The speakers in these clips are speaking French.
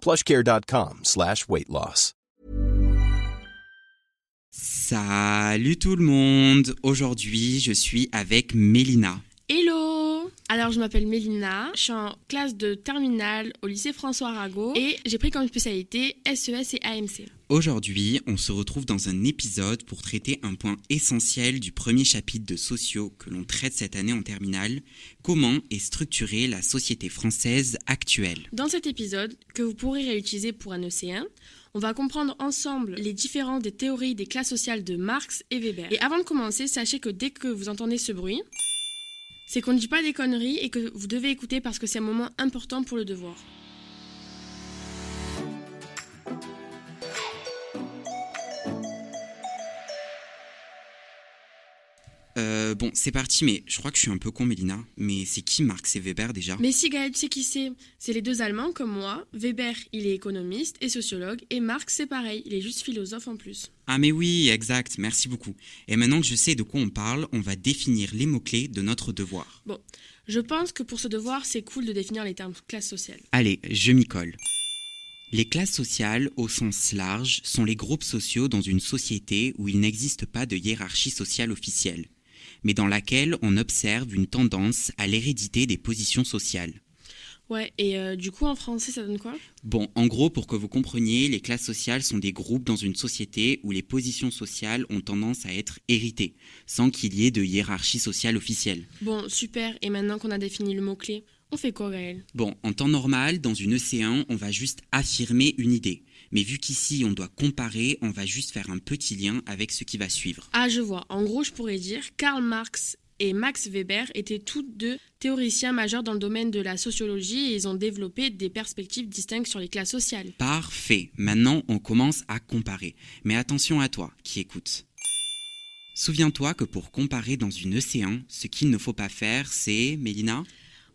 plushcare.com slash weight loss. Salut tout le monde Aujourd'hui, je suis avec Mélina. Hello Alors je m'appelle Mélina, je suis en classe de terminale au lycée François Arago et j'ai pris comme spécialité SES et AMC. Aujourd'hui, on se retrouve dans un épisode pour traiter un point essentiel du premier chapitre de sociaux que l'on traite cette année en terminale, comment est structurée la société française actuelle. Dans cet épisode, que vous pourrez réutiliser pour un EC1, on va comprendre ensemble les différences des théories des classes sociales de Marx et Weber. Et avant de commencer, sachez que dès que vous entendez ce bruit, c'est qu'on ne dit pas des conneries et que vous devez écouter parce que c'est un moment important pour le devoir. Euh, bon, c'est parti, mais je crois que je suis un peu con, Mélina. Mais c'est qui Marx et Weber déjà? Mais si Gaël, tu sais qui c'est? C'est les deux Allemands comme moi. Weber, il est économiste et sociologue. Et Marx, c'est pareil, il est juste philosophe en plus. Ah mais oui, exact, merci beaucoup. Et maintenant que je sais de quoi on parle, on va définir les mots-clés de notre devoir. Bon, je pense que pour ce devoir, c'est cool de définir les termes classe sociale. Allez, je m'y colle. Les classes sociales, au sens large, sont les groupes sociaux dans une société où il n'existe pas de hiérarchie sociale officielle, mais dans laquelle on observe une tendance à l'hérédité des positions sociales. Ouais, et euh, du coup, en français, ça donne quoi? Bon, en gros, pour que vous compreniez, les classes sociales sont des groupes dans une société où les positions sociales ont tendance à être héritées, sans qu'il y ait de hiérarchie sociale officielle. Bon, super. Et maintenant qu'on a défini le mot-clé, on fait quoi, Gaël Bon, en temps normal, dans une EC1, on va juste affirmer une idée. Mais vu qu'ici on doit comparer, on va juste faire un petit lien avec ce qui va suivre. Ah, je vois. En gros, je pourrais dire Karl Marx et Max Weber étaient tous deux théoriciens majeurs dans le domaine de la sociologie et ils ont développé des perspectives distinctes sur les classes sociales. Parfait. Maintenant, on commence à comparer. Mais attention à toi qui écoutes. Souviens-toi que pour comparer dans une EC1, ce qu'il ne faut pas faire, c'est, Mélina?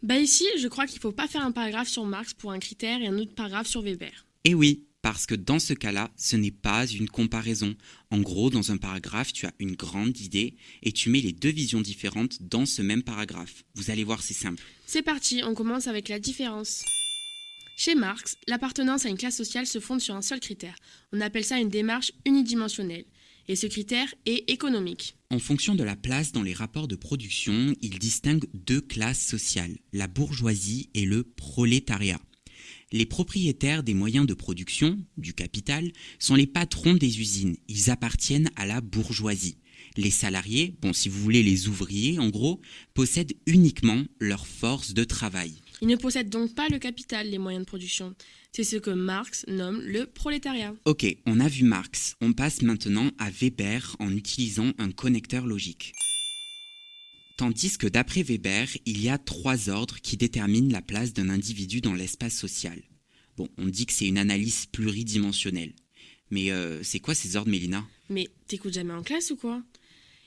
Bah ici, je crois qu'il faut pas faire un paragraphe sur Marx pour un critère et un autre paragraphe sur Weber. Eh oui, parce que dans ce cas-là, ce n'est pas une comparaison. En gros, dans un paragraphe, tu as une grande idée et tu mets les deux visions différentes dans ce même paragraphe. Vous allez voir, c'est simple. C'est parti, on commence avec la différence. Chez Marx, l'appartenance à une classe sociale se fonde sur un seul critère. On appelle ça une démarche unidimensionnelle. Et ce critère est économique. En fonction de la place dans les rapports de production, il distingue deux classes sociales, la bourgeoisie et le prolétariat. Les propriétaires des moyens de production, du capital, sont les patrons des usines. Ils appartiennent à la bourgeoisie. Les salariés, bon si vous voulez les ouvriers en gros, possèdent uniquement leur force de travail. Ils ne possèdent donc pas le capital, les moyens de production. C'est ce que Marx nomme le prolétariat. Ok, on a vu Marx. On passe maintenant à Weber en utilisant un connecteur logique. Tandis que d'après Weber, il y a trois ordres qui déterminent la place d'un individu dans l'espace social. Bon, on dit que c'est une analyse pluridimensionnelle. Mais euh, c'est quoi ces ordres, Mélina? Mais t'écoutes jamais en classe ou quoi?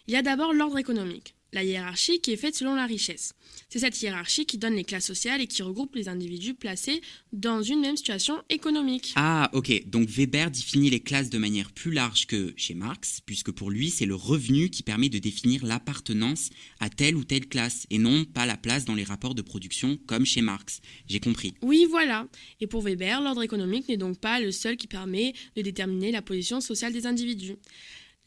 Il y a d'abord l'ordre économique. La hiérarchie qui est faite selon la richesse. C'est cette hiérarchie qui donne les classes sociales et qui regroupe les individus placés dans une même situation économique. Ah, ok. Donc Weber définit les classes de manière plus large que chez Marx, puisque pour lui, c'est le revenu qui permet de définir l'appartenance à telle ou telle classe, et non pas la place dans les rapports de production comme chez Marx. J'ai compris. Oui, voilà. Et pour Weber, l'ordre économique n'est donc pas le seul qui permet de déterminer la position sociale des individus.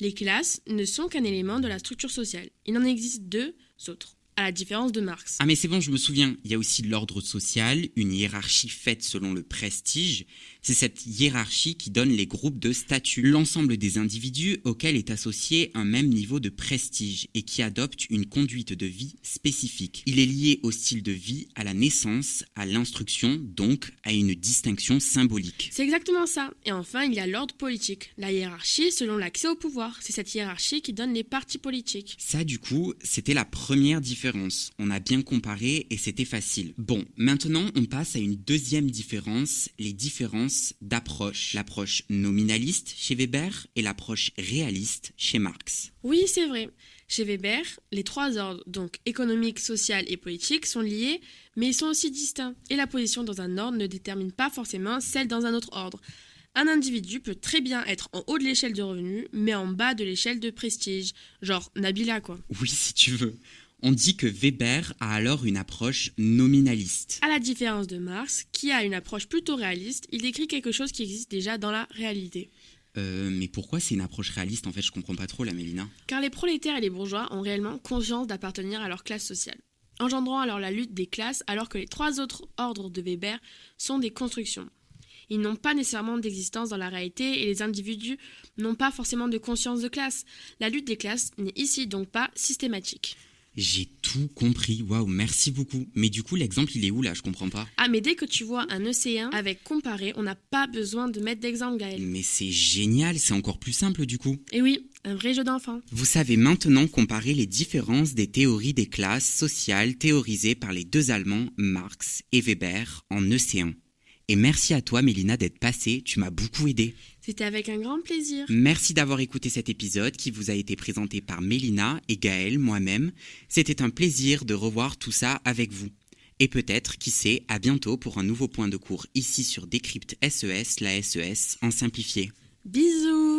Les classes ne sont qu'un élément de la structure sociale. Il en existe deux autres à la différence de Marx. Ah mais c'est bon, je me souviens, il y a aussi l'ordre social, une hiérarchie faite selon le prestige. C'est cette hiérarchie qui donne les groupes de statut, l'ensemble des individus auxquels est associé un même niveau de prestige et qui adoptent une conduite de vie spécifique. Il est lié au style de vie, à la naissance, à l'instruction, donc à une distinction symbolique. C'est exactement ça. Et enfin, il y a l'ordre politique, la hiérarchie selon l'accès au pouvoir. C'est cette hiérarchie qui donne les partis politiques. Ça du coup, c'était la première différence on a bien comparé et c'était facile. Bon, maintenant on passe à une deuxième différence, les différences d'approche. L'approche nominaliste chez Weber et l'approche réaliste chez Marx. Oui, c'est vrai. Chez Weber, les trois ordres, donc économique, social et politique, sont liés, mais ils sont aussi distincts. Et la position dans un ordre ne détermine pas forcément celle dans un autre ordre. Un individu peut très bien être en haut de l'échelle de revenus, mais en bas de l'échelle de prestige. Genre Nabila, quoi. Oui, si tu veux. On dit que Weber a alors une approche nominaliste. À la différence de Marx, qui a une approche plutôt réaliste, il décrit quelque chose qui existe déjà dans la réalité. Euh, mais pourquoi c'est une approche réaliste En fait, je comprends pas trop la Mélina. Car les prolétaires et les bourgeois ont réellement conscience d'appartenir à leur classe sociale, engendrant alors la lutte des classes alors que les trois autres ordres de Weber sont des constructions. Ils n'ont pas nécessairement d'existence dans la réalité et les individus n'ont pas forcément de conscience de classe. La lutte des classes n'est ici donc pas systématique. J'ai tout compris. Waouh, merci beaucoup. Mais du coup, l'exemple, il est où là? Je comprends pas. Ah, mais dès que tu vois un océan avec comparé, on n'a pas besoin de mettre d'exemple, Gaël. Mais c'est génial, c'est encore plus simple du coup. Et oui, un vrai jeu d'enfant. Vous savez maintenant comparer les différences des théories des classes sociales théorisées par les deux Allemands Marx et Weber en océan. Et merci à toi, Mélina, d'être passée. Tu m'as beaucoup aidé. C'était avec un grand plaisir. Merci d'avoir écouté cet épisode qui vous a été présenté par Mélina et Gaël, moi-même. C'était un plaisir de revoir tout ça avec vous. Et peut-être, qui sait, à bientôt pour un nouveau point de cours ici sur Décrypte SES, la SES en simplifié. Bisous